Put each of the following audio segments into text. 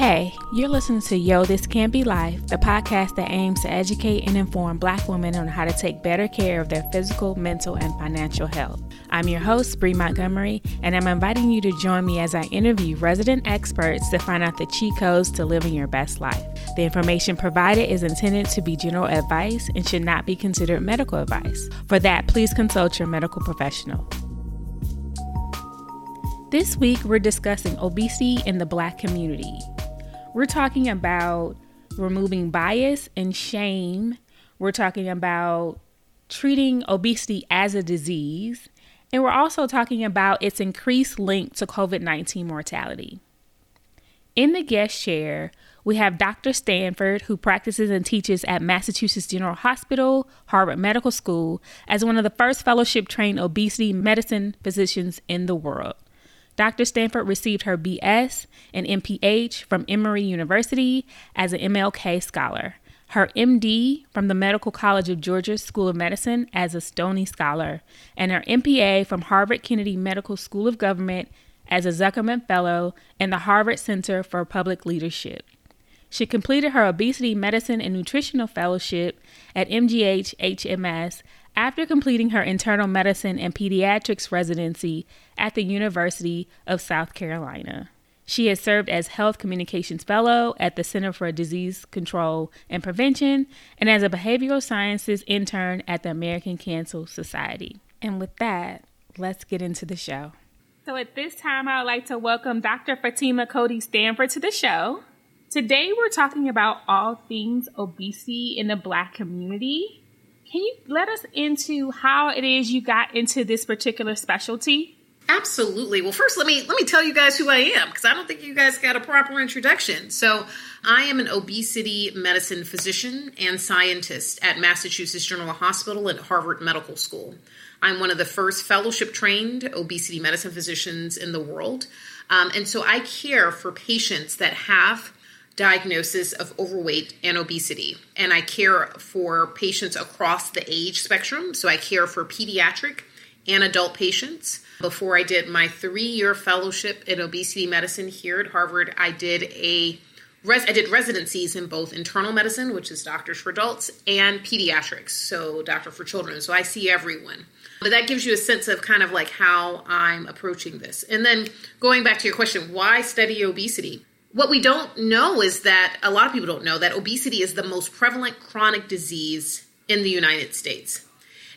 Hey, you're listening to Yo This Can't Be Life, the podcast that aims to educate and inform black women on how to take better care of their physical, mental, and financial health. I'm your host, Bree Montgomery, and I'm inviting you to join me as I interview resident experts to find out the cheat codes to living your best life. The information provided is intended to be general advice and should not be considered medical advice. For that, please consult your medical professional. This week, we're discussing obesity in the black community. We're talking about removing bias and shame. We're talking about treating obesity as a disease. And we're also talking about its increased link to COVID 19 mortality. In the guest chair, we have Dr. Stanford, who practices and teaches at Massachusetts General Hospital, Harvard Medical School, as one of the first fellowship trained obesity medicine physicians in the world. Dr. Stanford received her BS and MPH from Emory University as an MLK scholar, her MD from the Medical College of Georgia School of Medicine as a Stony Scholar, and her MPA from Harvard Kennedy Medical School of Government as a Zuckerman Fellow in the Harvard Center for Public Leadership. She completed her obesity medicine and nutritional fellowship at MGH HMS after completing her internal medicine and pediatrics residency at the University of South Carolina. She has served as Health Communications Fellow at the Center for Disease Control and Prevention and as a Behavioral Sciences intern at the American Cancer Society. And with that, let's get into the show. So, at this time, I would like to welcome Dr. Fatima Cody Stanford to the show. Today, we're talking about all things obesity in the Black community. Can you let us into how it is you got into this particular specialty? Absolutely. Well, first let me let me tell you guys who I am because I don't think you guys got a proper introduction. So, I am an obesity medicine physician and scientist at Massachusetts General Hospital and Harvard Medical School. I'm one of the first fellowship trained obesity medicine physicians in the world. Um, and so I care for patients that have diagnosis of overweight and obesity. And I care for patients across the age spectrum. So I care for pediatric and adult patients. Before I did my three year fellowship in obesity medicine here at Harvard, I did a res- I did residencies in both internal medicine, which is doctors for adults, and pediatrics, so doctor for children. So I see everyone. But that gives you a sense of kind of like how I'm approaching this. And then going back to your question, why study obesity? What we don't know is that a lot of people don't know that obesity is the most prevalent chronic disease in the United States.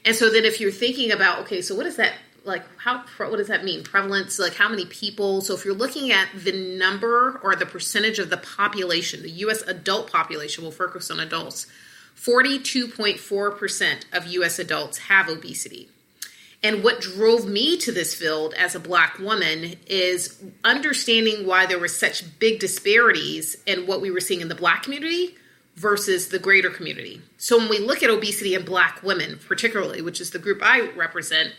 And so then if you're thinking about, okay, so what is that like how what does that mean? Prevalence like how many people? So if you're looking at the number or the percentage of the population the US adult population will focus on adults 42.4% of US adults have obesity and what drove me to this field as a black woman is understanding why there were such big disparities in what we were seeing in the black community versus the greater community. So when we look at obesity in black women, particularly, which is the group I represent,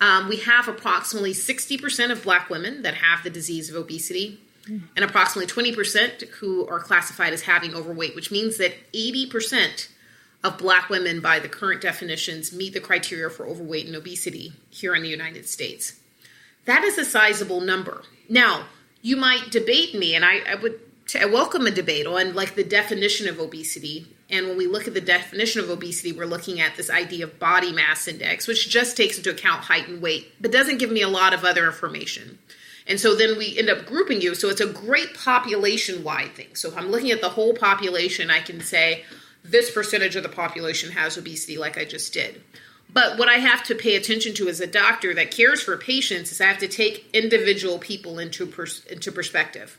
um, we have approximately 60% of black women that have the disease of obesity and approximately 20% who are classified as having overweight, which means that 80% of black women by the current definitions meet the criteria for overweight and obesity here in the United States. That is a sizable number. Now, you might debate me, and I, I would welcome a debate on like the definition of obesity. And when we look at the definition of obesity, we're looking at this idea of body mass index, which just takes into account height and weight, but doesn't give me a lot of other information. And so then we end up grouping you. So it's a great population wide thing. So if I'm looking at the whole population, I can say, this percentage of the population has obesity, like I just did. But what I have to pay attention to as a doctor that cares for patients is I have to take individual people into pers- into perspective.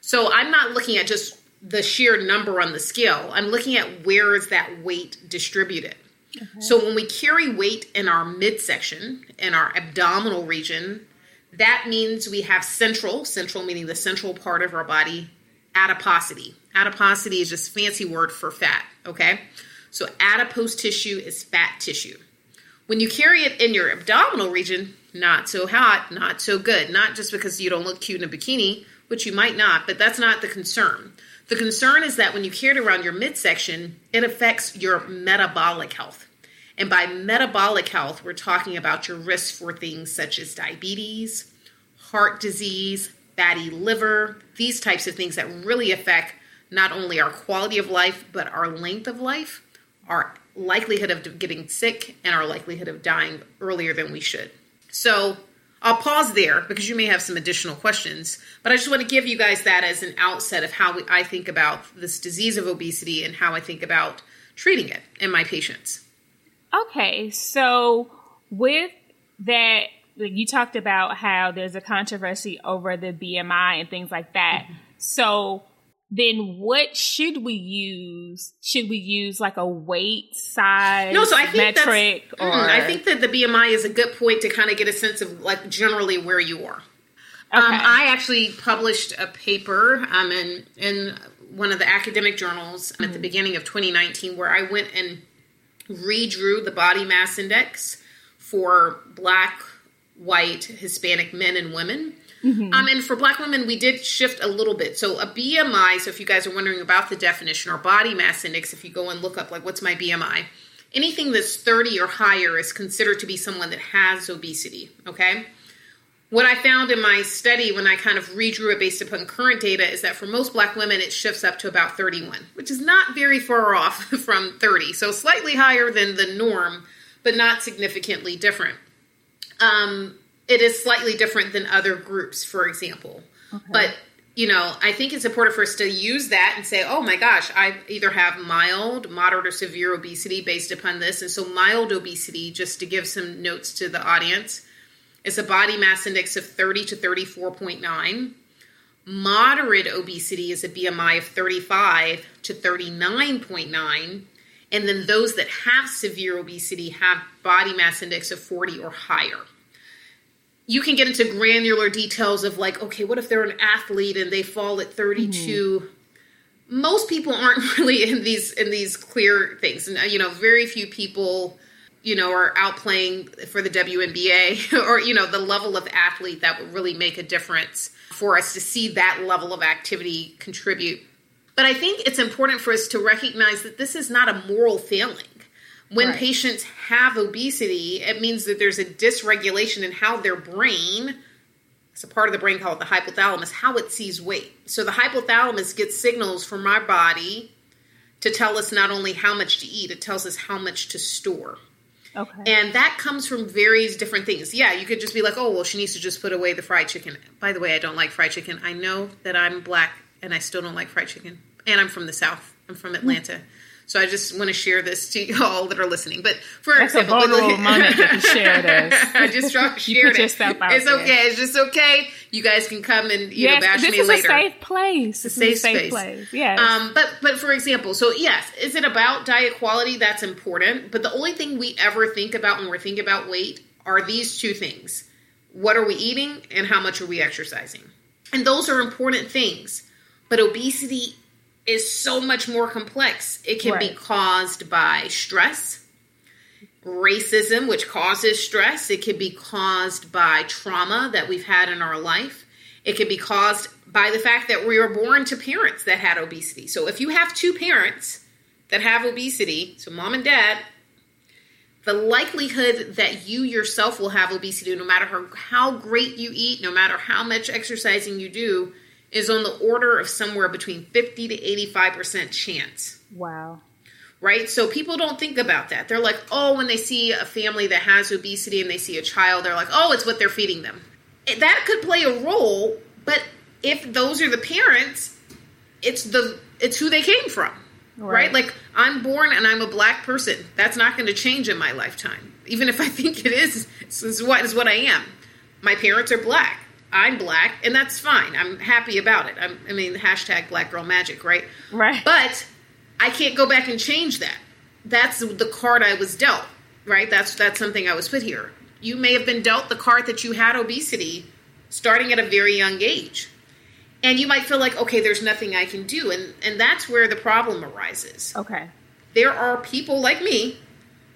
So I'm not looking at just the sheer number on the scale. I'm looking at where is that weight distributed. Okay. So when we carry weight in our midsection, in our abdominal region, that means we have central, central meaning the central part of our body, adiposity. Adiposity is just fancy word for fat, okay? So adipose tissue is fat tissue. When you carry it in your abdominal region, not so hot, not so good. Not just because you don't look cute in a bikini, which you might not, but that's not the concern. The concern is that when you carry it around your midsection, it affects your metabolic health. And by metabolic health, we're talking about your risk for things such as diabetes, heart disease, fatty liver, these types of things that really affect not only our quality of life, but our length of life, our likelihood of getting sick, and our likelihood of dying earlier than we should. So I'll pause there because you may have some additional questions, but I just want to give you guys that as an outset of how I think about this disease of obesity and how I think about treating it in my patients. Okay, so with that, you talked about how there's a controversy over the BMI and things like that. Mm-hmm. So then what should we use? Should we use like a weight size no, so I think metric or mm, I think that the BMI is a good point to kind of get a sense of like generally where you are. Um, okay. Um, I actually published a paper um, in in one of the academic journals mm-hmm. at the mm. beginning of 2019 where I went and redrew the body mass index for black, white, Hispanic men and women Mm-hmm. Um, and for black women, we did shift a little bit. So a BMI, so if you guys are wondering about the definition or body mass index, if you go and look up like what's my BMI, anything that's 30 or higher is considered to be someone that has obesity. Okay. What I found in my study when I kind of redrew it based upon current data is that for most black women, it shifts up to about 31, which is not very far off from 30. So slightly higher than the norm, but not significantly different. Um, it is slightly different than other groups, for example. Okay. But you know, I think it's important for us to use that and say, oh my gosh, I either have mild, moderate, or severe obesity based upon this. And so, mild obesity, just to give some notes to the audience, is a body mass index of 30 to 34.9. Moderate obesity is a BMI of 35 to 39.9. And then those that have severe obesity have body mass index of 40 or higher you can get into granular details of like, okay, what if they're an athlete and they fall at 32? Mm-hmm. Most people aren't really in these in these clear things, and you know, very few people, you know, are out playing for the WNBA or you know the level of athlete that would really make a difference for us to see that level of activity contribute. But I think it's important for us to recognize that this is not a moral failing when right. patients have obesity, it means that there's a dysregulation in how their brain, it's a part of the brain called the hypothalamus, how it sees weight. So the hypothalamus gets signals from our body to tell us not only how much to eat, it tells us how much to store. Okay. And that comes from various different things. Yeah, you could just be like, oh, well, she needs to just put away the fried chicken. By the way, I don't like fried chicken. I know that I'm black and I still don't like fried chicken. And I'm from the South, I'm from Atlanta. So I just want to share this to you all that are listening. But for That's example, a vulnerable moment you can share this. I just shared you put yourself out It's there. okay. It's just okay. You guys can come and you yes, know bash me later. This is a safe place. It's a safe, safe space. place. Yes. Um, but but for example, so yes, is it about diet quality? That's important. But the only thing we ever think about when we're thinking about weight are these two things: what are we eating, and how much are we exercising? And those are important things. But obesity is so much more complex. It can right. be caused by stress, racism, which causes stress. It can be caused by trauma that we've had in our life. It can be caused by the fact that we were born to parents that had obesity. So if you have two parents that have obesity, so mom and dad, the likelihood that you yourself will have obesity, no matter how, how great you eat, no matter how much exercising you do, is on the order of somewhere between 50 to 85% chance. Wow. Right? So people don't think about that. They're like, oh, when they see a family that has obesity and they see a child, they're like, oh, it's what they're feeding them. That could play a role, but if those are the parents, it's the it's who they came from. Right. right? Like I'm born and I'm a black person. That's not going to change in my lifetime. Even if I think it is, this is what is what I am. My parents are black. I'm black, and that's fine. I'm happy about it. I'm, i mean, hashtag Black Girl Magic, right? Right. But I can't go back and change that. That's the card I was dealt, right? That's that's something I was put here. You may have been dealt the card that you had obesity starting at a very young age. And you might feel like, okay, there's nothing I can do. And, and that's where the problem arises. Okay. There are people like me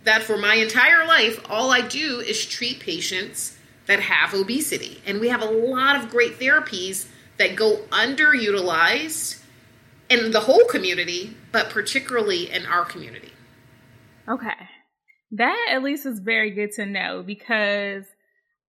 that for my entire life, all I do is treat patients that have obesity. And we have a lot of great therapies that go underutilized in the whole community, but particularly in our community. Okay. That at least is very good to know because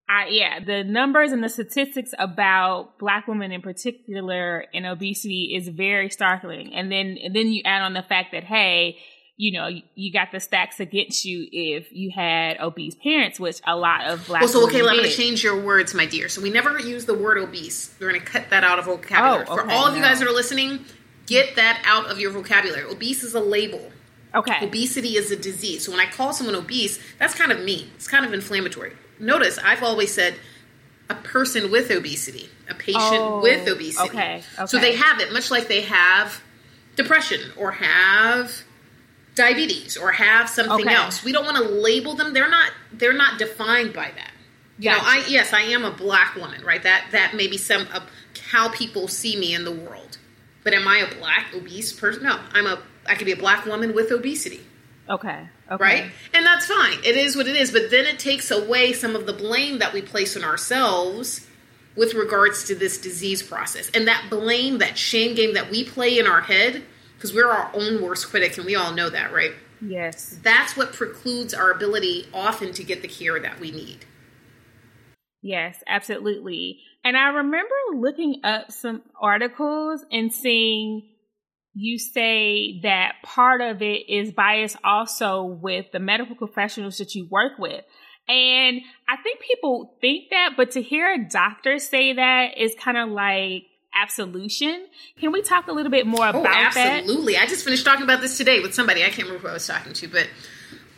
I, yeah, the numbers and the statistics about black women in particular in obesity is very startling. And then, and then you add on the fact that, hey, you know, you got the stacks against you if you had obese parents, which a lot of black. Well, so okay, I'm going to change your words, my dear. So we never use the word obese. We're going to cut that out of vocabulary. Oh, okay, For all of no. you guys that are listening, get that out of your vocabulary. Obese is a label. Okay. Obesity is a disease. So when I call someone obese, that's kind of mean. It's kind of inflammatory. Notice I've always said a person with obesity, a patient oh, with obesity. Okay, okay. So they have it, much like they have depression or have diabetes or have something okay. else. We don't want to label them. They're not. They're not defined by that. You gotcha. know, I yes, I am a black woman, right? That that may be some of how people see me in the world. But am I a black obese person? No, I'm a. I could be a black woman with obesity. Okay. Okay. Right? And that's fine. It is what it is. But then it takes away some of the blame that we place on ourselves with regards to this disease process. And that blame, that shame game that we play in our head, because we're our own worst critic, and we all know that, right? Yes. That's what precludes our ability often to get the care that we need. Yes, absolutely. And I remember looking up some articles and seeing you say that part of it is bias also with the medical professionals that you work with. And I think people think that, but to hear a doctor say that is kind of like absolution. Can we talk a little bit more oh, about oh, absolutely. that? Absolutely. I just finished talking about this today with somebody. I can't remember who I was talking to, but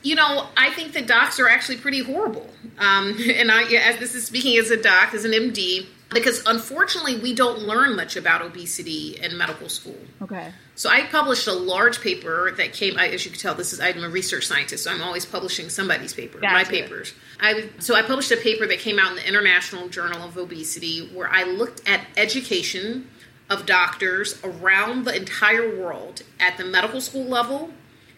you know, I think the docs are actually pretty horrible. Um, and I, as this is speaking as a doc, as an MD, because unfortunately we don't learn much about obesity in medical school. Okay. So I published a large paper that came. As you can tell, this is I'm a research scientist, so I'm always publishing somebody's paper, gotcha. my papers. I so I published a paper that came out in the International Journal of Obesity, where I looked at education of doctors around the entire world at the medical school level,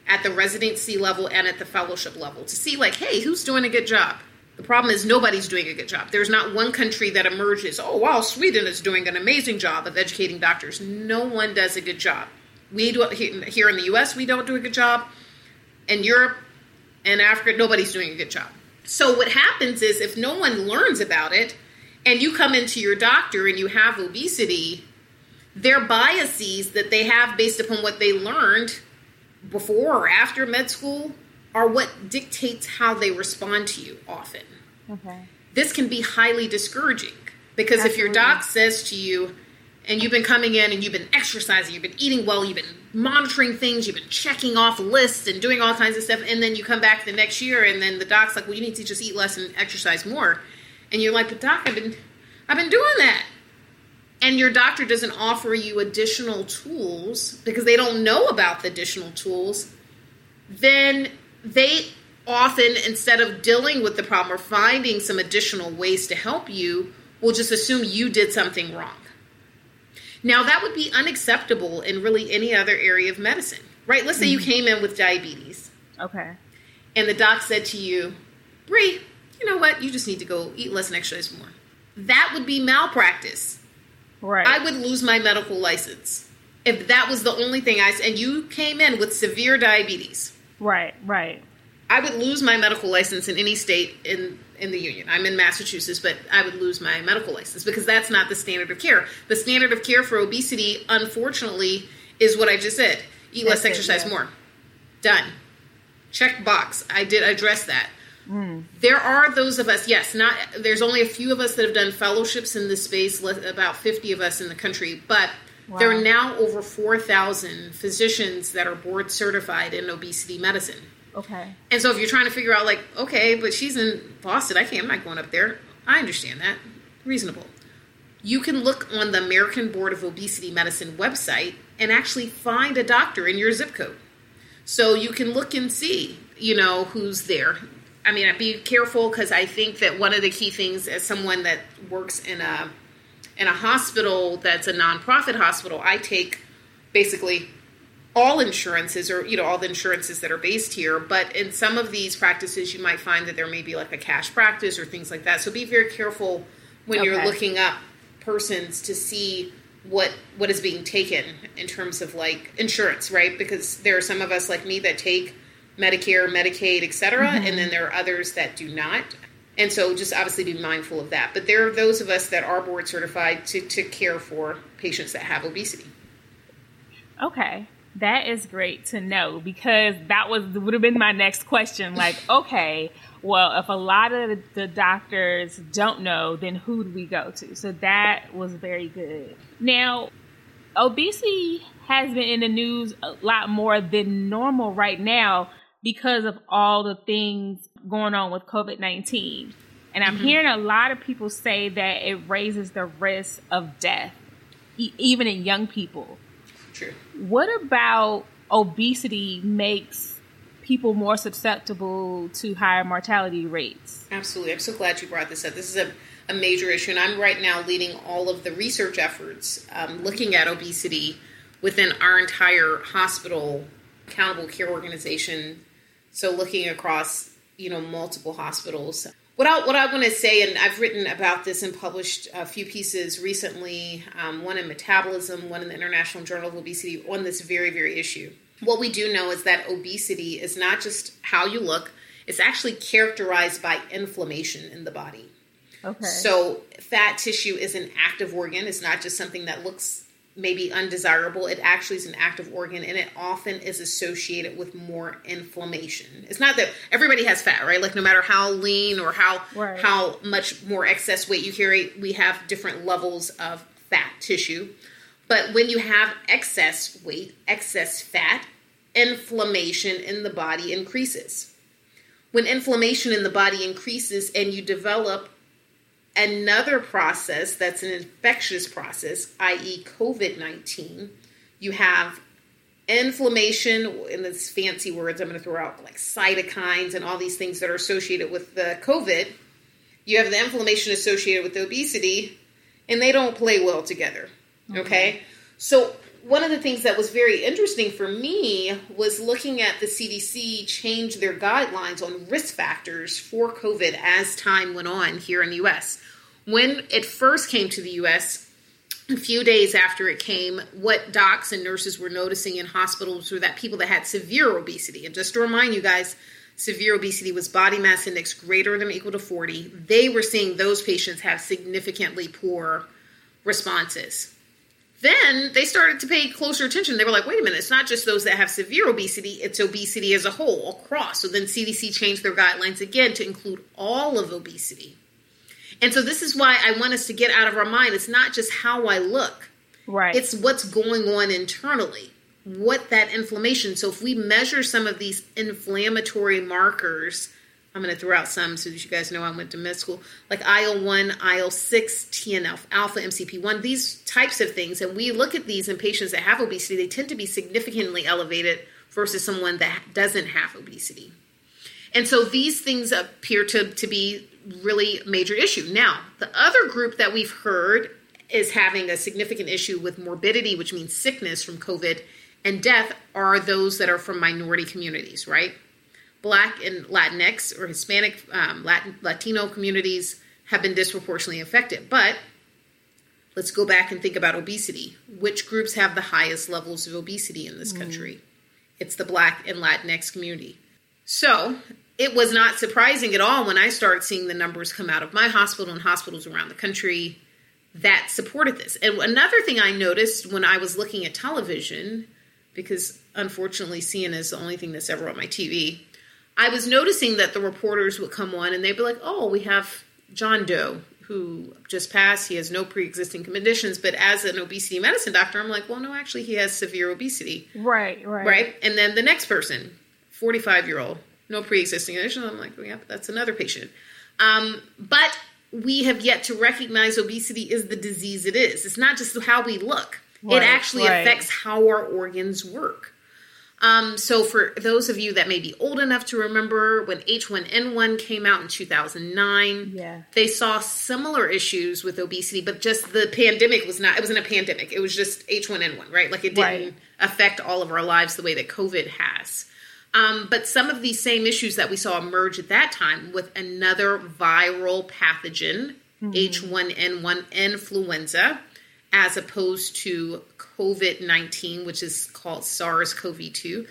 at the residency level, and at the fellowship level to see like, hey, who's doing a good job the problem is nobody's doing a good job. There's not one country that emerges, oh, wow, Sweden is doing an amazing job of educating doctors. No one does a good job. We do here in the US, we don't do a good job. In Europe and Africa, nobody's doing a good job. So what happens is if no one learns about it and you come into your doctor and you have obesity, their biases that they have based upon what they learned before or after med school are what dictates how they respond to you often. Okay. This can be highly discouraging because Absolutely. if your doc says to you, and you've been coming in and you've been exercising, you've been eating well, you've been monitoring things, you've been checking off lists and doing all kinds of stuff, and then you come back the next year and then the doc's like, Well, you need to just eat less and exercise more. And you're like, But doc, I've been I've been doing that. And your doctor doesn't offer you additional tools because they don't know about the additional tools, then they often, instead of dealing with the problem or finding some additional ways to help you, will just assume you did something wrong. Now, that would be unacceptable in really any other area of medicine, right? Let's say mm-hmm. you came in with diabetes. Okay. And the doc said to you, Bree, you know what? You just need to go eat less and exercise more. That would be malpractice. Right. I would lose my medical license if that was the only thing I and you came in with severe diabetes. Right, right. I would lose my medical license in any state in in the union. I'm in Massachusetts, but I would lose my medical license because that's not the standard of care. The standard of care for obesity, unfortunately, is what I just said: eat that's less, exercise yeah. more. Done. Check box. I did address that. Mm. There are those of us, yes, not there's only a few of us that have done fellowships in this space, about 50 of us in the country, but Wow. There are now over 4,000 physicians that are board certified in obesity medicine. Okay. And so if you're trying to figure out, like, okay, but she's in Boston, I can't, I'm not going up there. I understand that. Reasonable. You can look on the American Board of Obesity Medicine website and actually find a doctor in your zip code. So you can look and see, you know, who's there. I mean, be careful because I think that one of the key things as someone that works in a in a hospital that's a nonprofit hospital, I take basically all insurances or you know all the insurances that are based here but in some of these practices you might find that there may be like a cash practice or things like that so be very careful when okay. you're looking up persons to see what what is being taken in terms of like insurance right because there are some of us like me that take medicare medicaid etc mm-hmm. and then there are others that do not And so just obviously be mindful of that. But there are those of us that are board certified to, to care for patients that have obesity. Okay. That is great to know because that was would have been my next question. Like, okay, well, if a lot of the doctors don't know, then who do we go to? So that was very good. Now, obesity has been in the news a lot more than normal right now because of all the things going on with COVID 19. And I'm mm-hmm. hearing a lot of people say that it raises the risk of death, e- even in young people. True. What about obesity makes people more susceptible to higher mortality rates? Absolutely. I'm so glad you brought this up. This is a, a major issue, and I'm right now leading all of the research efforts um, looking at obesity within our entire hospital accountable care organization. So looking across, you know, multiple hospitals. What I, what I want to say, and I've written about this and published a few pieces recently, um, one in Metabolism, one in the International Journal of Obesity, on this very, very issue. What we do know is that obesity is not just how you look, it's actually characterized by inflammation in the body. Okay. So, fat tissue is an active organ, it's not just something that looks maybe undesirable. It actually is an active organ and it often is associated with more inflammation. It's not that everybody has fat, right? Like no matter how lean or how right. how much more excess weight you carry, we have different levels of fat tissue. But when you have excess weight, excess fat, inflammation in the body increases. When inflammation in the body increases and you develop another process that's an infectious process, i.e., COVID 19, you have inflammation, in these fancy words I'm going to throw out, like cytokines and all these things that are associated with the COVID. You have the inflammation associated with the obesity, and they don't play well together. Mm-hmm. Okay? So, one of the things that was very interesting for me was looking at the CDC change their guidelines on risk factors for COVID as time went on here in the US. When it first came to the US, a few days after it came, what docs and nurses were noticing in hospitals were that people that had severe obesity, and just to remind you guys, severe obesity was body mass index greater than or equal to 40, they were seeing those patients have significantly poor responses. Then they started to pay closer attention. They were like, wait a minute, it's not just those that have severe obesity, it's obesity as a whole, across. So then CDC changed their guidelines again to include all of obesity. And so this is why I want us to get out of our mind. It's not just how I look. Right. It's what's going on internally. What that inflammation. So if we measure some of these inflammatory markers, I'm going to throw out some so that you guys know I went to med school, like IL-1, IL-6, TNF, alpha, MCP1, these types of things. And we look at these in patients that have obesity, they tend to be significantly elevated versus someone that doesn't have obesity. And so these things appear to, to be really major issue. Now, the other group that we've heard is having a significant issue with morbidity, which means sickness from COVID, and death are those that are from minority communities, right? Black and Latinx or Hispanic, um, Latin, Latino communities have been disproportionately affected. But let's go back and think about obesity. Which groups have the highest levels of obesity in this mm. country? It's the Black and Latinx community. So, it was not surprising at all when I started seeing the numbers come out of my hospital and hospitals around the country that supported this. And another thing I noticed when I was looking at television, because unfortunately CNN is the only thing that's ever on my TV, I was noticing that the reporters would come on and they'd be like, oh, we have John Doe who just passed. He has no pre existing conditions. But as an obesity medicine doctor, I'm like, well, no, actually, he has severe obesity. Right, right. Right. And then the next person, 45 year old, no pre-existing conditions. I'm like, yeah, that's another patient. Um, but we have yet to recognize obesity is the disease it is. It's not just how we look; right, it actually right. affects how our organs work. Um, so, for those of you that may be old enough to remember when H1N1 came out in 2009, yeah. they saw similar issues with obesity, but just the pandemic was not, it wasn't a pandemic. It was just H1N1, right? Like it didn't right. affect all of our lives the way that COVID has. Um, but some of these same issues that we saw emerge at that time with another viral pathogen, mm-hmm. H1N1 influenza, as opposed to COVID 19, which is called SARS CoV 2,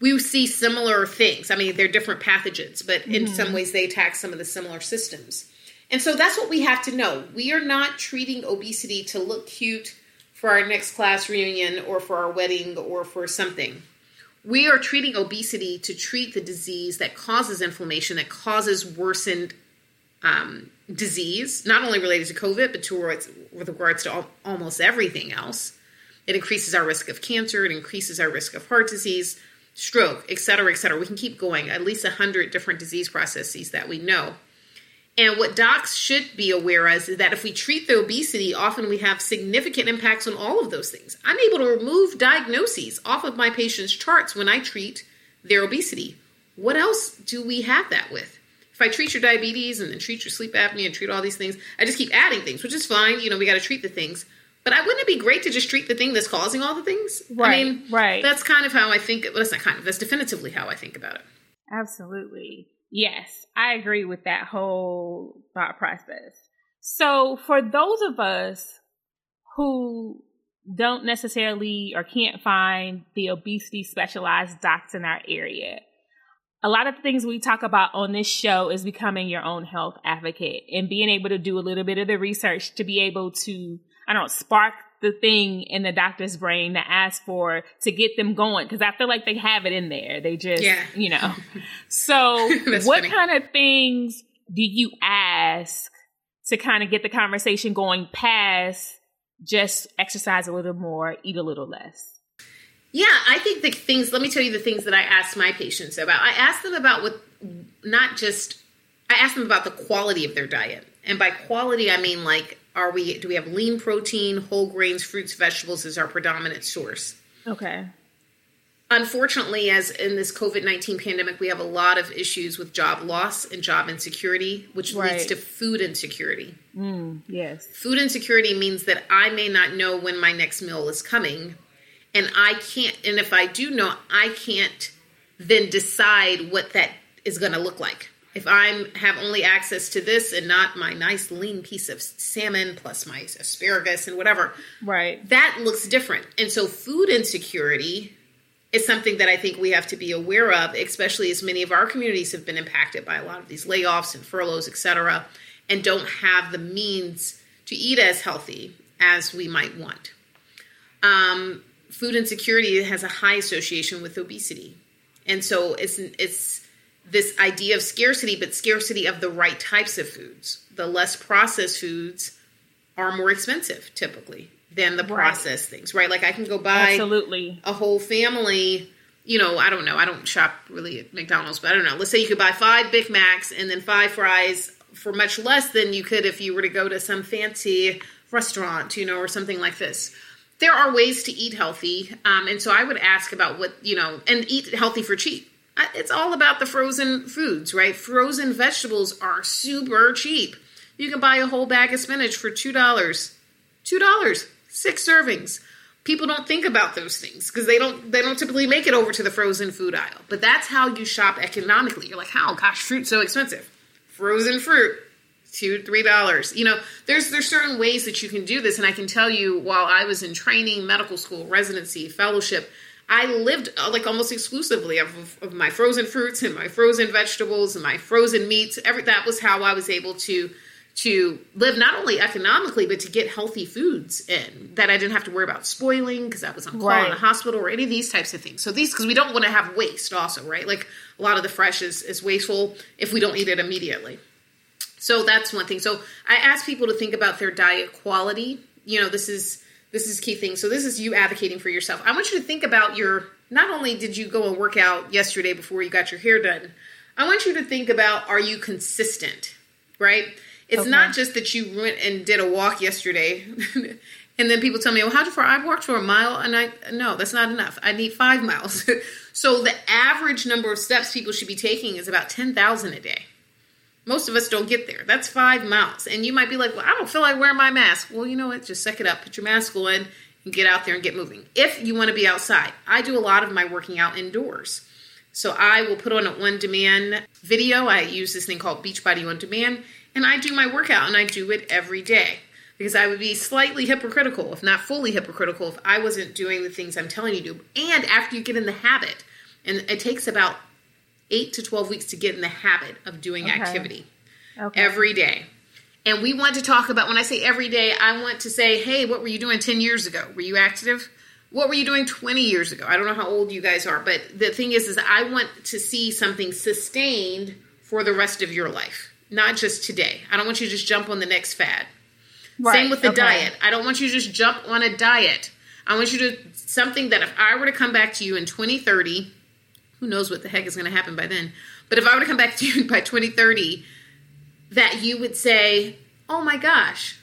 we see similar things. I mean, they're different pathogens, but in mm-hmm. some ways they attack some of the similar systems. And so that's what we have to know. We are not treating obesity to look cute for our next class reunion or for our wedding or for something. We are treating obesity to treat the disease that causes inflammation, that causes worsened um, disease, not only related to COVID, but to with regards to almost everything else. It increases our risk of cancer, it increases our risk of heart disease, stroke, et cetera, et cetera. We can keep going, at least 100 different disease processes that we know. And what docs should be aware of is that if we treat the obesity, often we have significant impacts on all of those things. I'm able to remove diagnoses off of my patient's charts when I treat their obesity. What else do we have that with? If I treat your diabetes and then treat your sleep apnea and treat all these things, I just keep adding things, which is fine. You know, we got to treat the things. But I wouldn't it be great to just treat the thing that's causing all the things? Right. I mean, right. That's kind of how I think. Well, that's not kind of. That's definitively how I think about it. Absolutely. Yes, I agree with that whole thought process. So, for those of us who don't necessarily or can't find the obesity specialized docs in our area, a lot of the things we talk about on this show is becoming your own health advocate and being able to do a little bit of the research to be able to, I don't know, spark the thing in the doctor's brain to ask for to get them going because I feel like they have it in there. They just, yeah. you know. So, what funny. kind of things do you ask to kind of get the conversation going past just exercise a little more, eat a little less? Yeah, I think the things, let me tell you the things that I ask my patients about. I ask them about what, not just, I ask them about the quality of their diet. And by quality, I mean like, are we, do we have lean protein, whole grains, fruits, vegetables as our predominant source? Okay. Unfortunately, as in this COVID 19 pandemic, we have a lot of issues with job loss and job insecurity, which right. leads to food insecurity. Mm, yes. Food insecurity means that I may not know when my next meal is coming and I can't, and if I do know, I can't then decide what that is going to look like. If I'm have only access to this and not my nice lean piece of salmon plus my asparagus and whatever, right? That looks different. And so, food insecurity is something that I think we have to be aware of, especially as many of our communities have been impacted by a lot of these layoffs and furloughs, et cetera, and don't have the means to eat as healthy as we might want. Um, food insecurity has a high association with obesity. And so it's it's this idea of scarcity, but scarcity of the right types of foods. The less processed foods are more expensive typically than the processed right. things, right? Like I can go buy absolutely a whole family. You know, I don't know. I don't shop really at McDonald's, but I don't know. Let's say you could buy five Big Macs and then five fries for much less than you could if you were to go to some fancy restaurant, you know, or something like this there are ways to eat healthy. Um, and so I would ask about what, you know, and eat healthy for cheap. It's all about the frozen foods, right? Frozen vegetables are super cheap. You can buy a whole bag of spinach for $2. $2, six servings. People don't think about those things because they don't they don't typically make it over to the frozen food aisle. But that's how you shop economically. You're like, how? Gosh, fruit's so expensive. Frozen fruit, two three dollars you know there's there's certain ways that you can do this and i can tell you while i was in training medical school residency fellowship i lived uh, like almost exclusively of, of my frozen fruits and my frozen vegetables and my frozen meats every that was how i was able to to live not only economically but to get healthy foods in that i didn't have to worry about spoiling because i was on call right. in a hospital or any of these types of things so these because we don't want to have waste also right like a lot of the fresh is, is wasteful if we don't eat it immediately so that's one thing. So I ask people to think about their diet quality. You know, this is this is key thing. So this is you advocating for yourself. I want you to think about your not only did you go and work out yesterday before you got your hair done. I want you to think about are you consistent? Right? It's okay. not just that you went and did a walk yesterday and then people tell me, "Well, how far?" I walked for a mile, and I no, that's not enough. I need five miles. so the average number of steps people should be taking is about ten thousand a day. Most of us don't get there. That's five miles. And you might be like, well, I don't feel like wearing my mask. Well, you know what? Just suck it up. Put your mask on and get out there and get moving. If you want to be outside, I do a lot of my working out indoors. So I will put on an on demand video. I use this thing called Beachbody On Demand, and I do my workout and I do it every day because I would be slightly hypocritical, if not fully hypocritical, if I wasn't doing the things I'm telling you to. And after you get in the habit, And it takes about eight to 12 weeks to get in the habit of doing Okay. activity Okay. every day. And we want to talk about, when I say every day, I want to say, hey, what were you doing 10 years ago? Were you active? What were you doing 20 years ago? I don't know how old you guys are, but the thing is, is I want to see something sustained for the rest of your life, not just today. I don't want you to just jump on the next fad. Right, Same with the okay. diet. I don't want you to just jump on a diet. I want you to something that if I were to come back to you in 2030, who knows what the heck is going to happen by then, but if I were to come back to you by 2030, that you would say, "Oh my gosh,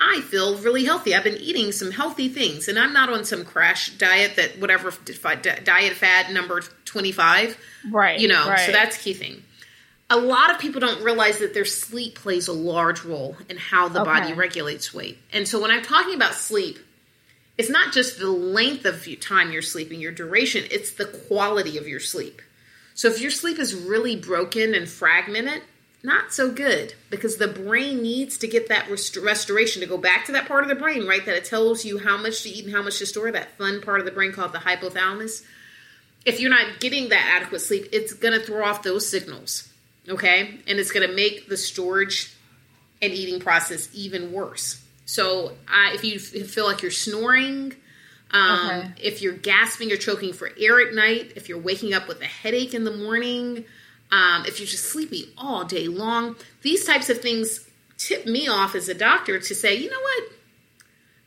I feel really healthy. I've been eating some healthy things, and I'm not on some crash diet that whatever diet fad number 25." Right. you know so right. that's key thing a lot of people don't realize that their sleep plays a large role in how the body regulates weight and so when i'm talking about sleep it's not just the length of time you're sleeping your duration it's the quality of your sleep so if your sleep is really broken and fragmented not so good because the brain needs to get that rest- restoration to go back to that part of the brain right that it tells you how much to eat and how much to store that fun part of the brain called the hypothalamus if you're not getting that adequate sleep, it's going to throw off those signals, okay? And it's going to make the storage and eating process even worse. So, I, if you f- feel like you're snoring, um, Okay. if you're gasping or choking for air at night, if you're waking up with a headache in the morning, um, if you're just sleepy all day long, these types of things tip me off as a doctor to say, you know what?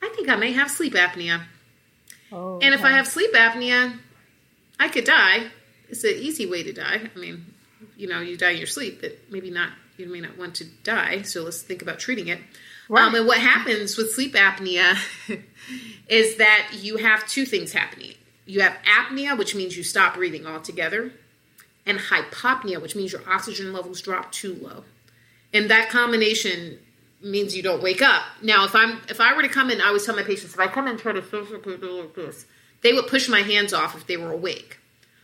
I think I may have sleep apnea. Oh, And if I have sleep apnea, I could die. It's an easy way to die. I mean, you know, you die in your sleep, but maybe not. You may not want to die. So let's think about treating it. Right. Um, and what happens with sleep apnea is that you have two things happening. You have apnea, which means you stop breathing altogether, and hypopnea, which means your oxygen levels drop too low. And that combination means you don't wake up. Now, if I'm if I were to come in, I always tell my patients if I come in and try to physically do like this, they would push my hands off if they were awake.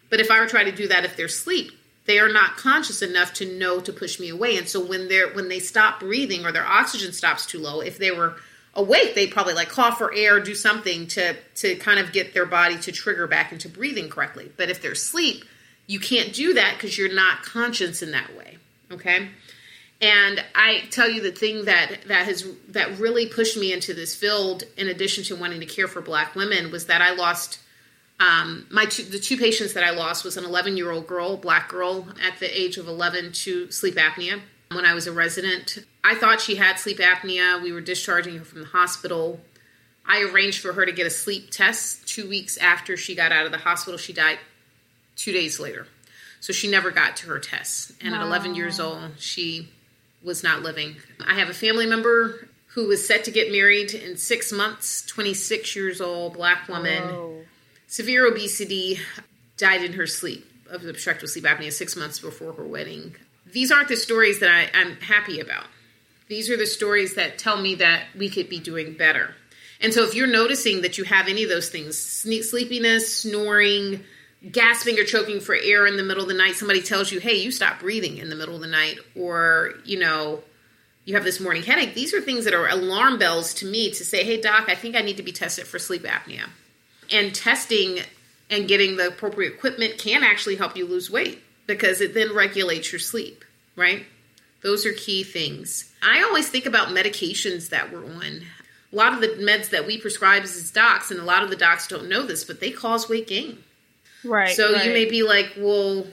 But if I were to try to do that if they're asleep, they are not conscious enough to know to push me away. And so when they're when they stop breathing or their oxygen stops too low, if they were awake, they'd probably like cough for air, do something to to kind of get their body to trigger back into breathing correctly. But if they're asleep, you can't do that because you're not conscious in that way. Okay. And I tell you the thing that that has that really pushed me into this field, in addition to wanting to care for Black women, was that I lost um, my two, the two patients that I lost was an 11 year old girl, black girl, at the age of 11 to sleep apnea. When I was a resident, I thought she had sleep apnea. We were discharging her from the hospital. I arranged for her to get a sleep test two weeks after she got out of the hospital. She died two days later. So she never got to her tests. And at 11 years old, she was not living. I have a family member who was set to get married in six months, 26 years old, black woman, Whoa. Severe obesity, died in her sleep of obstructive sleep apnea six months before her wedding. These aren't the stories that I, I'm happy about. These are the stories that tell me that we could be doing better. And so if you're noticing that you have any of those things sleepiness, snoring, gasping or choking for air in the middle of the night, somebody tells you, hey, you stop breathing in the middle of the night, or, you know, you have this morning headache, these are things that are alarm bells to me to say, hey, doc, I think I need to be tested for sleep apnea. And testing and getting the appropriate equipment can actually help you lose weight because it then regulates your sleep, right? Those are key things. I always think about medications that we're on. A lot of the meds that we prescribe as docs, and a lot of the docs don't know this, but they cause weight gain. Right. So right. you may be like, well,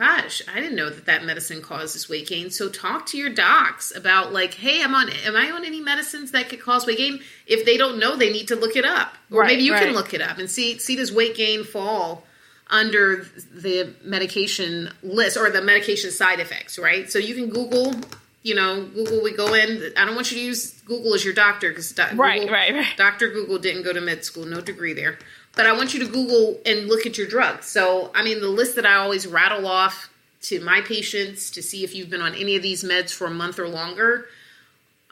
gosh, I didn't know that that medicine causes weight gain. So talk to your docs about like, hey, I'm on, am I on any medicines that could cause weight gain? If they don't know, they need to look it up, or Right, maybe you can look it up and see see does weight gain fall under the medication list or the medication side effects, right? So you can Google. You know, Google. We go in. I don't want you to use Google as your doctor because Right, right, right. Dr. Google didn't go to med school, no degree there. But I want you to Google and look at your drugs. So, I mean, the list that I always rattle off to my patients to see if you've been on any of these meds for a month or longer,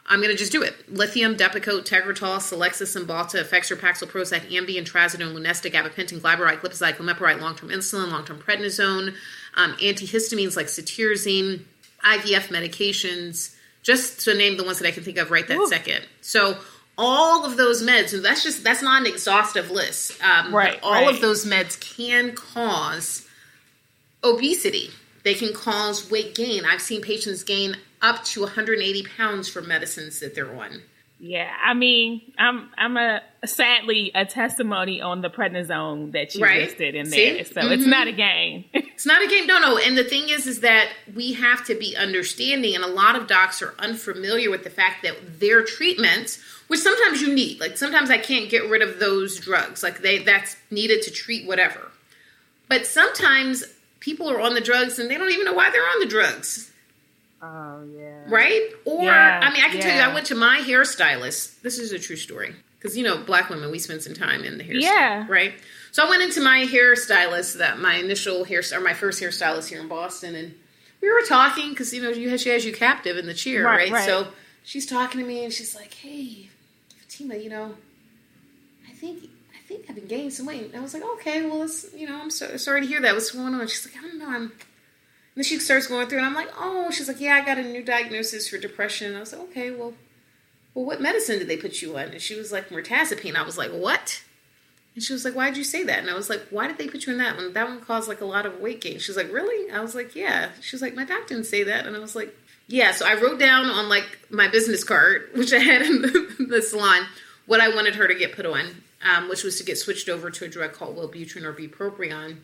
I'm going to just do it. Lithium, Depakote, Tegretol, Celexa, Cymbalta, Effexor, Paxil, Prozac, Ambien, Trazodone, Lunesta, Gabapentin, Glyburide, Glipizide, Glimepiride, long-term insulin, long-term prednisone, um, antihistamines like cetirizine, IVF medications, just to name the ones that I can think of right that Ooh. second. So all of those meds, and that's just that's not an exhaustive list. Um, Right, all right. of those meds can cause Obesity. They can cause weight gain. I've seen patients gain up to 180 pounds from medicines that they're on. Yeah, I mean, I'm I'm a sadly a testimony on the prednisone that you Right. listed in See? there, so it's Mhm. not a game. It's not a game. No, no. And the thing is, is that we have to be understanding, and a lot of docs are unfamiliar with the fact that their treatments, which sometimes you need, like sometimes I can't get rid of those drugs, like they that's needed to treat whatever. But sometimes people are on the drugs and they don't even know why they're on the drugs. Oh yeah, right? Or Yeah, I mean, I can tell you. I went to my hairstylist. This is a true story because you know, black women we spend some time in the hair. Yeah. right. So I went into my hairstylist, that my initial hair or my first hairstylist here in Boston, and we were talking because you know you she has you captive in the chair, Right, right? right. So she's talking to me and she's like, "Hey, Fatima, you know, I think." I think I've been gaining some weight. And I was like, okay, well, it's, you know, I'm so, sorry to hear that. What's going on? She's like, I don't know. I'm then she starts going through, and I'm like, oh, she's like, yeah, I got a new diagnosis for depression. And I was like, okay, well, well, what medicine did they put you on? And she was like, mirtazapine. I was like, what? And she was like, why'd you say that? And I was like, why did they put you in that one? That one caused like a lot of weight gain. She's like, really? I was like, yeah. She was like, my doctor didn't say that. And I was like, yeah. So I wrote down on like my business card, which I had in the, the salon, what I wanted her to get put on, um, which was to get switched over to a drug called Wellbutrin or bupropion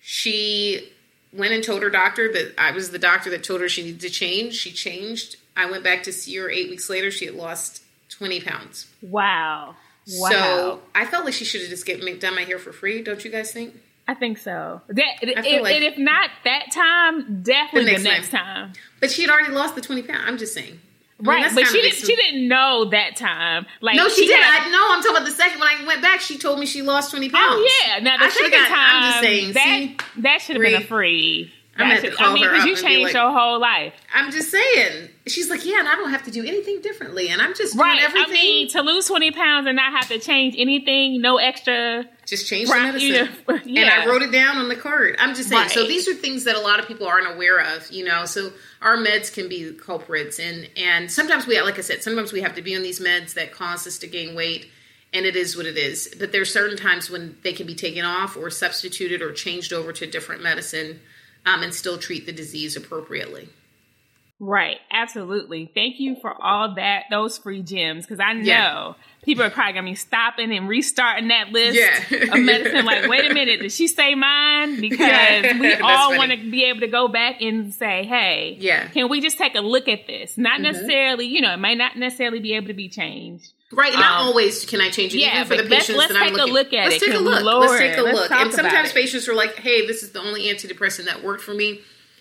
she went and told her doctor that I was the doctor that told her she needed to change. She changed. I went back to see her eight weeks later. She had lost 20 pounds. Wow, wow. So I felt like she should have just get done my hair for free. Don't you guys think? I think so. That, if, like- and if not that time, definitely the next next, time. time. But she had already lost the 20 pounds. I'm just saying. I mean, Right, but she didn't. She didn't know that time. Like No, she, didn't. had- I know. I'm talking about the second when I went back. She told me she lost 20 pounds. Oh yeah, now the I second got- time, I'm just saying. that see, that should have been a Free. I'm gonna have to call I mean, her because up you changed like- your whole life, I'm just saying. She's like, yeah, and I don't have to do anything differently, and I'm just doing right? everything. I mean, to lose twenty pounds and not have to change anything, no extra. just change the medicine. yeah. And I wrote it down on the card. I'm just saying. So these are things that a lot of people aren't aware of, you know. So our meds can be culprits, and and sometimes we, like I said, sometimes we have to be on these meds that cause us to gain weight, and it is what it is. But there's certain times when they can be taken off or substituted or changed over to different medicine, um, and still treat the disease appropriately. Right, absolutely. Thank you for all that, those free gems, because I know Yeah. people are probably gonna be stopping and restarting that list Yeah. of medicine. Like, wait a minute, did she say mine? Because Yeah, we all want to be able to go back and say, hey, Yeah. Mm-hmm. can we just take a look at this? Not necessarily, you know, it might not necessarily be able to be changed. Right, and not Um, always can I change it. yeah, even for the but let's- patients let's that I'm take a looking. look at let's it. take a look. Lord, let's take a look. And sometimes patients are like, "Hey, this is the only antidepressant that worked for me."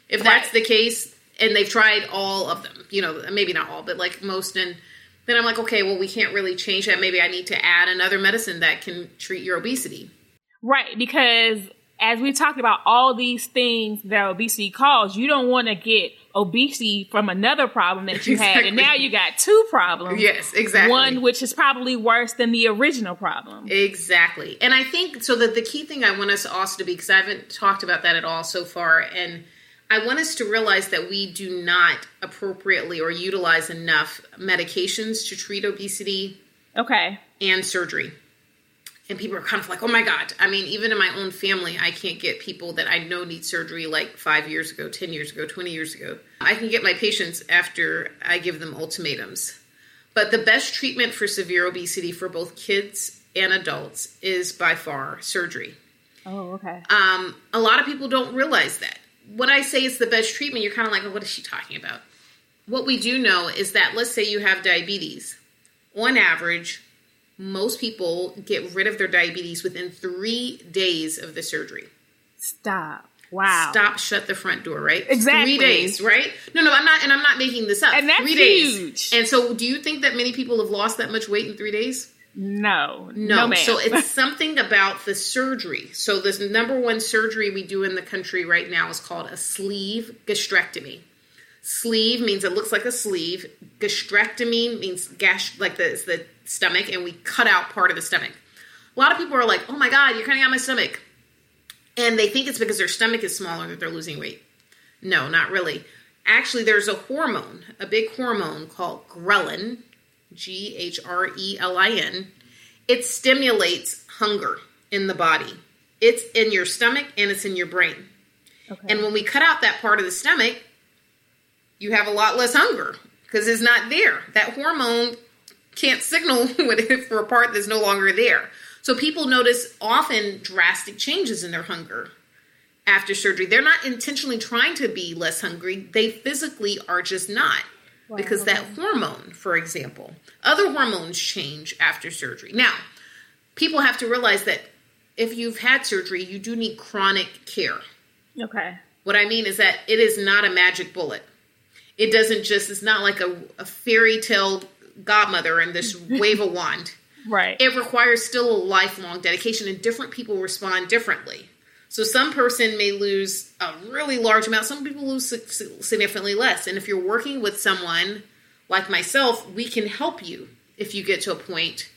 If that's Right. the case, and they've tried all of them, you know, maybe not all, but like most, and then I'm like, okay, well, we can't really change that. Maybe I need to add another medicine that can treat your obesity. Right, because as we talked about all these things that obesity causes, you don't want to get obesity from another problem that you had, and now you got two problems. Yes, exactly. One which is probably worse than the original problem. Exactly. And I think so that the key thing I want us also to be because I haven't talked about that at all so far and I want us to realize that we do not appropriately or utilize enough medications to treat obesity Okay. and surgery. And people are kind of like, oh my God. I mean, even in my own family, I can't get people that I know need surgery like five years ago, 10 years ago, 20 years ago. I can get my patients after I give them ultimatums. But the best treatment for severe obesity for both kids and adults is by far surgery. Oh, okay. Um, a lot of people don't realize that. When I say it's the best treatment, you're kind of like, oh, what is she talking about? What we do know is that, let's say you have diabetes. On average, most people get rid of their diabetes within three days of the surgery. Stop. Wow. Stop, shut the front door, right? Exactly. Three days, right? No, no, I'm not, and I'm not making this up. And that's three days. huge. And so, do you think that many people have lost that much weight in three days? No. No, No, so it's something about the surgery. So this number one surgery we do in the country right now is called a sleeve gastrectomy. Sleeve means it looks like a sleeve. Gastrectomy means gash like the the stomach, and we cut out part of the stomach. A lot of people are like, "Oh my God, you're cutting out my stomach," and they think it's because their stomach is smaller that they're losing weight. No, not really. Actually, there's a hormone, a big hormone called ghrelin, G H R E L I N. It stimulates hunger in the body. It's in your stomach and it's in your brain. Okay. And when we cut out that part of the stomach, you have a lot less hunger because it's not there. That hormone can't signal for a part that's no longer there. So people notice often drastic changes in their hunger after surgery. They're not intentionally trying to be less hungry, they physically are just not. Wow, because that hormone, for example, other hormones change after surgery. Now, people have to realize that if you've had surgery, you do need chronic care. Okay. What I mean is that it is not a magic bullet. It doesn't just, it's not like a, a fairy tale godmother and this wave a wand. Right. It requires still a lifelong dedication, and different people respond differently. So some person may lose a really large amount. Some people lose significantly less. And if you're working with someone like myself, we can help you if you get to a point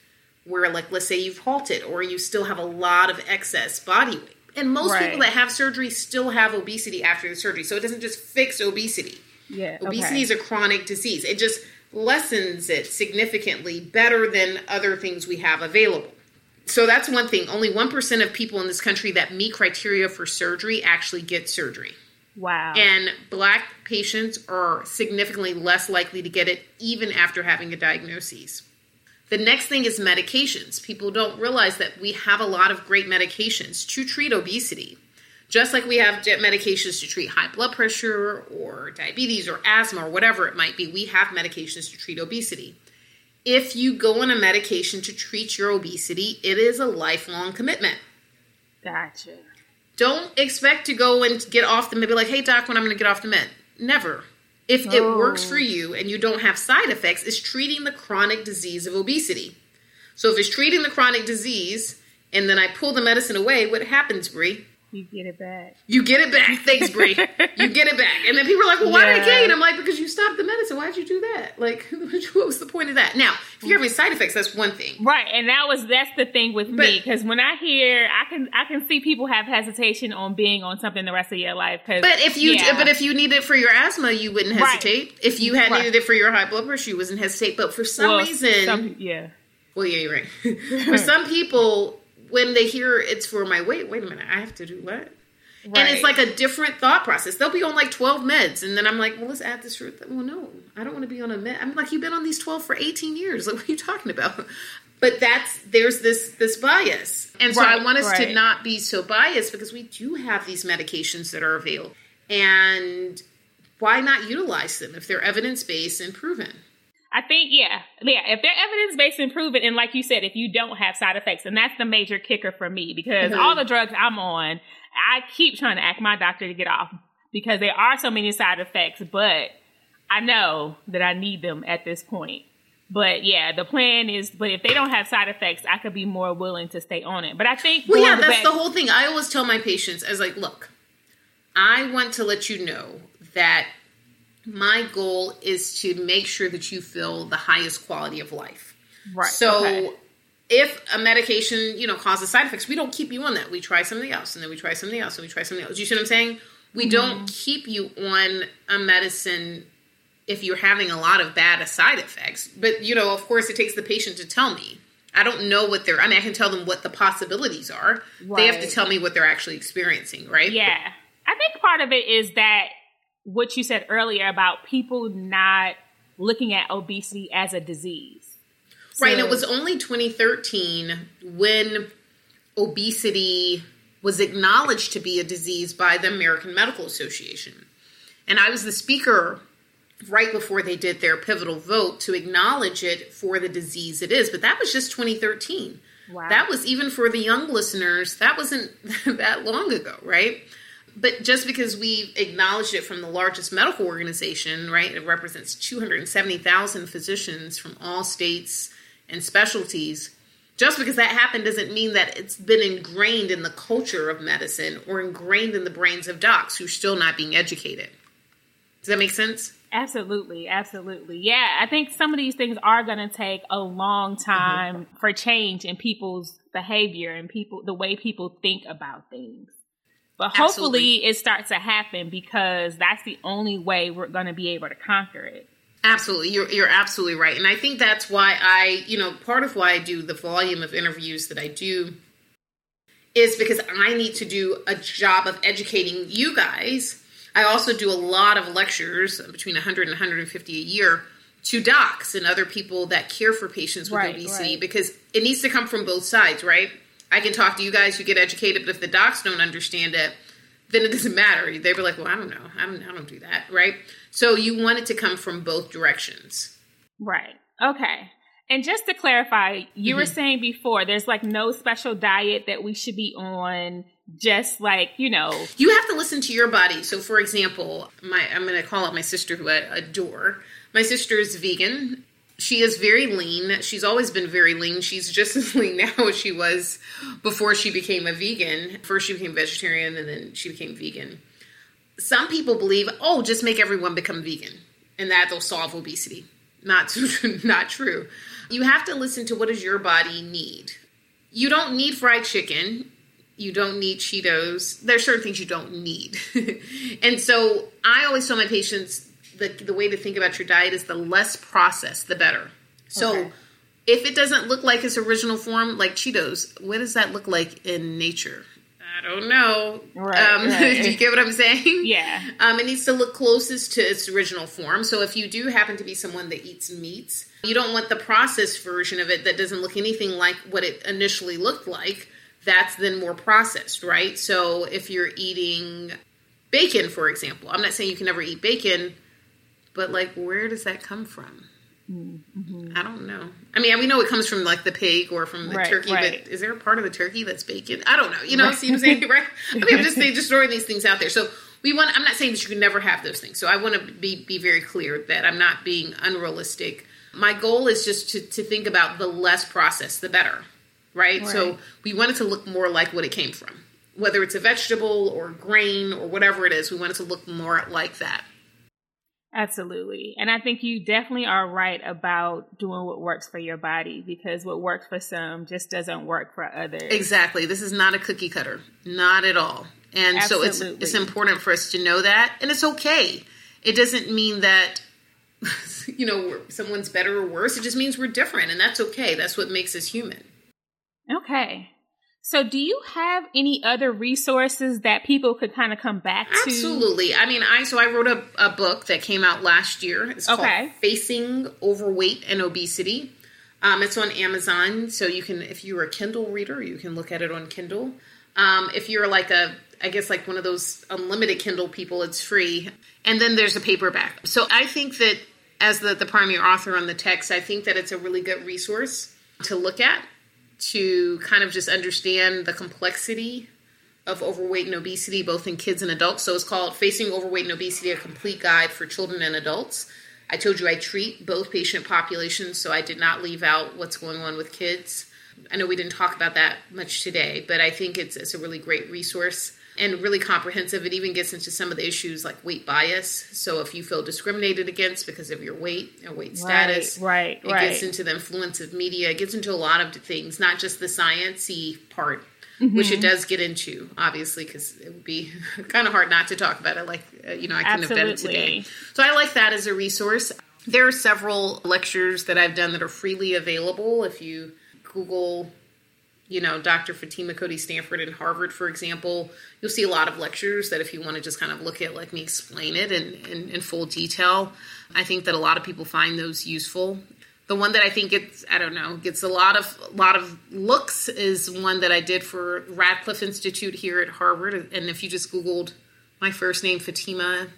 where, like, let's say you've halted or you still have a lot of excess body weight. And most right. people that have surgery still have obesity after the surgery. So it doesn't just fix obesity. Yeah. Obesity okay. is a chronic disease. It just lessens it significantly better than other things we have available. So that's one thing. Only 1% of people in this country that meet criteria for surgery actually get surgery. Wow. And black patients are significantly less likely to get it even after having a diagnosis. The next thing is medications. People don't realize that we have a lot of great medications to treat obesity. Just like we have medications to treat high blood pressure or diabetes or asthma or whatever it might be, we have medications to treat obesity. If you go on a medication to treat your obesity, it is a lifelong commitment. Gotcha. Don't expect to go and get off the med. Be like, hey, doc, when I'm going to get off the med. Never. If oh. it works for you and you don't have side effects, it's treating the chronic disease of obesity. So if it's treating the chronic disease and then I pull the medicine away, what happens, Brie? You get it back. You get it back. Thanks, Brie. you get it back. And then people are like, well, why yeah. did I gain? I'm like, because you stopped the medicine. Why'd you do that? Like, what was the point of that? Now, if you're having side effects, that's one thing. Right. And that was, that's the thing with but, me. Because when I hear, I can, I can see people have hesitation on being on something the rest of your life. Cause, but if you, yeah. but if you need it for your asthma, you wouldn't hesitate. Right. If you had right. needed it for your high blood pressure, you wouldn't hesitate. But for some well, reason, some, yeah. Well, yeah, you're right. for some people, when they hear it's for my weight, wait a minute, I have to do what? Right. And it's like a different thought process. They'll be on like 12 meds. And then I'm like, well, let's add this. Route. Well, no, I don't want to be on a med. I'm like, you've been on these 12 for 18 years. Like, what are you talking about? But that's, there's this, this bias. And so right, I want us right. to not be so biased because we do have these medications that are available. And why not utilize them if they're evidence based and proven? I think, yeah, yeah. If they're evidence based and proven, and like you said, if you don't have side effects, and that's the major kicker for me because mm-hmm. all the drugs I'm on, I keep trying to ask my doctor to get off because there are so many side effects, but I know that I need them at this point. But yeah, the plan is, but if they don't have side effects, I could be more willing to stay on it. But I think, well, yeah, that's back- the whole thing. I always tell my patients, as like, look, I want to let you know that my goal is to make sure that you feel the highest quality of life. Right. So okay if a medication, you know, causes side effects, we don't keep you on that. We try something else, and then we try something else, and we try something else. You see what I'm saying? We mm-hmm. don't keep you on a medicine if you're having a lot of bad side effects. But you know, of course, it takes the patient to tell me. I don't know what they're. I mean, I can tell them what the possibilities are. Right. They have to tell me what they're actually experiencing, right? Yeah, I think part of it is that what you said earlier about people not looking at obesity as a disease so, right. And it was only 2013 when obesity was acknowledged to be a disease by the American Medical Association. And I was the speaker right before they did their pivotal vote to acknowledge it for the disease it is. But that was just 2013. Wow. That was even for the young listeners, that wasn't that long ago, right? But just because we've acknowledged it from the largest medical organization, right? It represents 270,000 physicians from all states and specialties, just because that happened doesn't mean that it's been ingrained in the culture of medicine or ingrained in the brains of docs who're still not being educated. Does that make sense? Absolutely, absolutely. Yeah, I think some of these things are going to take a long time mm-hmm. for change in people's behavior and people the way people think about things. But hopefully Absolutely. it starts to happen because that's the only way we're going to be able to conquer it. Absolutely. You're, you're absolutely right. And I think that's why I, you know, part of why I do the volume of interviews that I do is because I need to do a job of educating you guys. I also do a lot of lectures uh, between 100 and 150 a year to docs and other people that care for patients with Right, obesity right. because it needs to come from both sides, right? I can talk to you guys, you get educated, but if the docs don't understand it, then it doesn't matter. They were like, well, I don't know. I don't, I don't do that, right? So you want it to come from both directions. Right. Okay. And just to clarify, you were Mhm. saying before there's like no special diet that we should be on, just like, you know, You have to listen to your body. So, for example, my I'm going to call out my sister who I adore. My sister is vegan. She is very lean. She's always been very lean. She's just as lean now as she was before she became a vegan. First, she became vegetarian, and then she became vegan. Some people believe, oh, just make everyone become vegan, and that will solve obesity. Not not true. You have to listen to what does your body need. You don't need fried chicken you don't need Cheetos. There's certain things you don't need. and so I always tell my patients the, the way to think about your diet is the less processed, the better. So Okay. if it doesn't look like its original form, like Cheetos, what does that look like in nature? I don't know. Right, um, right. Do you get what I'm saying? yeah. Um, it needs to look closest to its original form. So if you do happen to be someone that eats meats, you don't want the processed version of it that doesn't look anything like what it initially looked like. That's then more processed, right? So if you're eating bacon, for example, I'm not saying you can never eat bacon, but like, where does that come from? Mm-hmm. I don't know. I mean, we know it comes from like the pig or from the Right, turkey, right. but is there a part of the turkey that's bacon? I don't know. You know, Right. see what I'm saying, right? I mean, I'm just saying, just throwing these things out there. So we want. I'm not saying that you can never have those things. So I want to be be very clear that I'm not being unrealistic. My goal is just to to think about the less processed, the better, right? So we want it to look more like what it came from, whether it's a vegetable or grain or whatever it is. We want it to look more like that. Absolutely. And I think you definitely are right about doing what works for your body because what works for some just doesn't work for others. Exactly. This is not a cookie cutter. Not at all. And so it's it's important for us to know that and it's okay. It doesn't mean that you know someone's better or worse. It just means we're different and that's okay. That's what makes us human. Okay. So do you have any other resources that people could kind of come back to? Absolutely. I mean, I so I wrote a, a book that came out last year. It's Okay. called Facing Overweight and Obesity. Um, it's on Amazon, so you can, if you're a Kindle reader, you can look at it on Kindle. Um, if you're like a, I guess like one of those unlimited Kindle people, it's free. And then there's a paperback. So I think that as the the primary author on the text, I think that it's a really good resource to look at to kind of just understand the complexity of overweight and obesity, both in kids and adults. So it's called Facing Overweight and Obesity, a complete guide for children and adults. I told you I treat both patient populations, so I did not leave out what's going on with kids. I know we didn't talk about that much today, but I think it's, it's a really great resource and really comprehensive. It even gets into some of the issues like weight bias. So if you feel discriminated against because of your weight or weight status, right, it right. gets into the influence of media. It gets into a lot of things, not just the sciencey part, which Mm-hmm. it does get into, obviously, because it would be kind of hard not to talk about it. Like, uh, you know, I couldn't have done it today. So I like that as a resource. There are several lectures that I've done that are freely available. If you Google, you know, Dr. Fatima Cody Stanford in Harvard, for example, you'll see a lot of lectures that if you want to just kind of look at, like me explain it in, in, in full detail, I think that a lot of people find those useful. The one that I think gets, I don't know, gets a lot of a lot of looks is one that I did for Radcliffe Institute here at Harvard. And if you just Googled my first name, Fatima,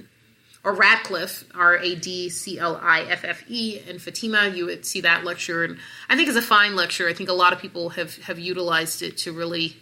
or Radcliffe, R A D C L I F F E, and Fatima, you would see that lecture. And I think it's a fine lecture. I think a lot of people have, have utilized it to really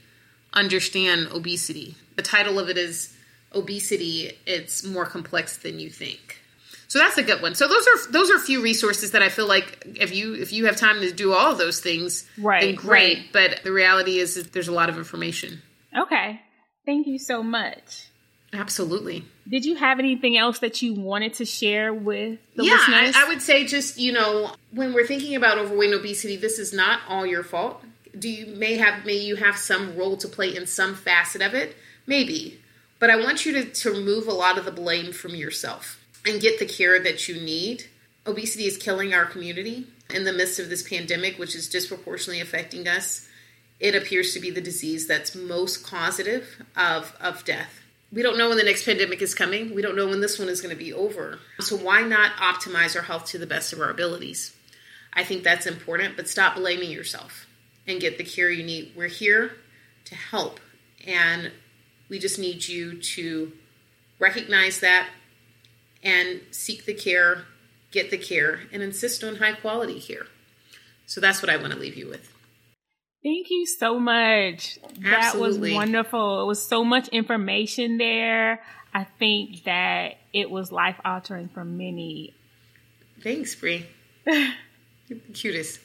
understand obesity. The title of it is Obesity, It's More Complex Than You Think. So that's a good one. So those are those are a few resources that I feel like if you if you have time to do all of those things, Right, then great. right. But the reality is that there's a lot of information. Okay. Thank you so much. Absolutely. Did you have anything else that you wanted to share with the yeah, listeners? I, I would say just you know when we're thinking about overweight and obesity, this is not all your fault. Do you may have may you have some role to play in some facet of it? Maybe, but I want you to to remove a lot of the blame from yourself and get the care that you need. Obesity is killing our community in the midst of this pandemic, which is disproportionately affecting us. it appears to be the disease that's most causative of, of death. We don't know when the next pandemic is coming. We don't know when this one is going to be over. So, why not optimize our health to the best of our abilities? I think that's important, but stop blaming yourself and get the care you need. We're here to help, and we just need you to recognize that and seek the care, get the care, and insist on high quality care. So that's what I want to leave you with. Thank you so much. Absolutely. That was wonderful. It was so much information there. I think that it was life altering for many. Thanks, Bree. cutest.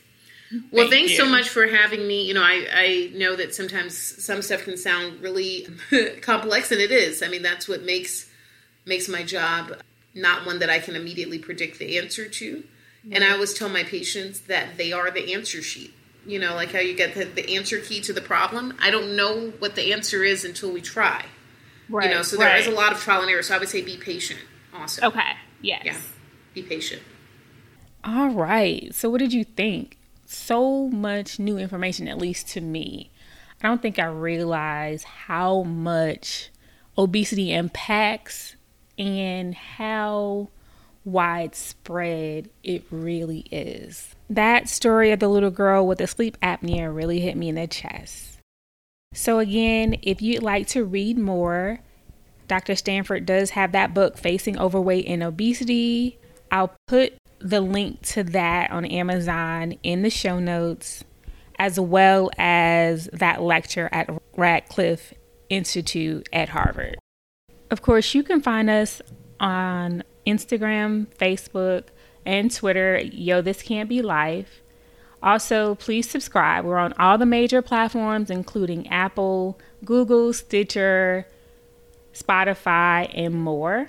Well, Thank thanks you. so much for having me. You know, I, I know that sometimes some stuff can sound really complex, and it is. I mean, that's what makes makes my job not one that I can immediately predict the answer to. And mm-hmm. I always tell my patients that they are the answer sheet. You know, like how you get the, the answer key to the problem. I don't know what the answer is until we try. Right. You know, so there right. is a lot of trial and error. So I would say be patient also. Okay. Yes. Yeah. Be patient. All right. So what did you think? So much new information, at least to me. I don't think I realized how much obesity impacts and how widespread it really is. That story of the little girl with the sleep apnea really hit me in the chest. So, again, if you'd like to read more, Dr. Stanford does have that book, Facing Overweight and Obesity. I'll put the link to that on Amazon in the show notes, as well as that lecture at Radcliffe Institute at Harvard. Of course, you can find us on Instagram, Facebook, and Twitter. Yo, this can't be life. Also, please subscribe. We're on all the major platforms, including Apple, Google, Stitcher, Spotify, and more.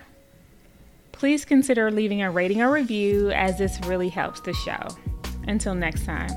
Please consider leaving a rating or review as this really helps the show. Until next time.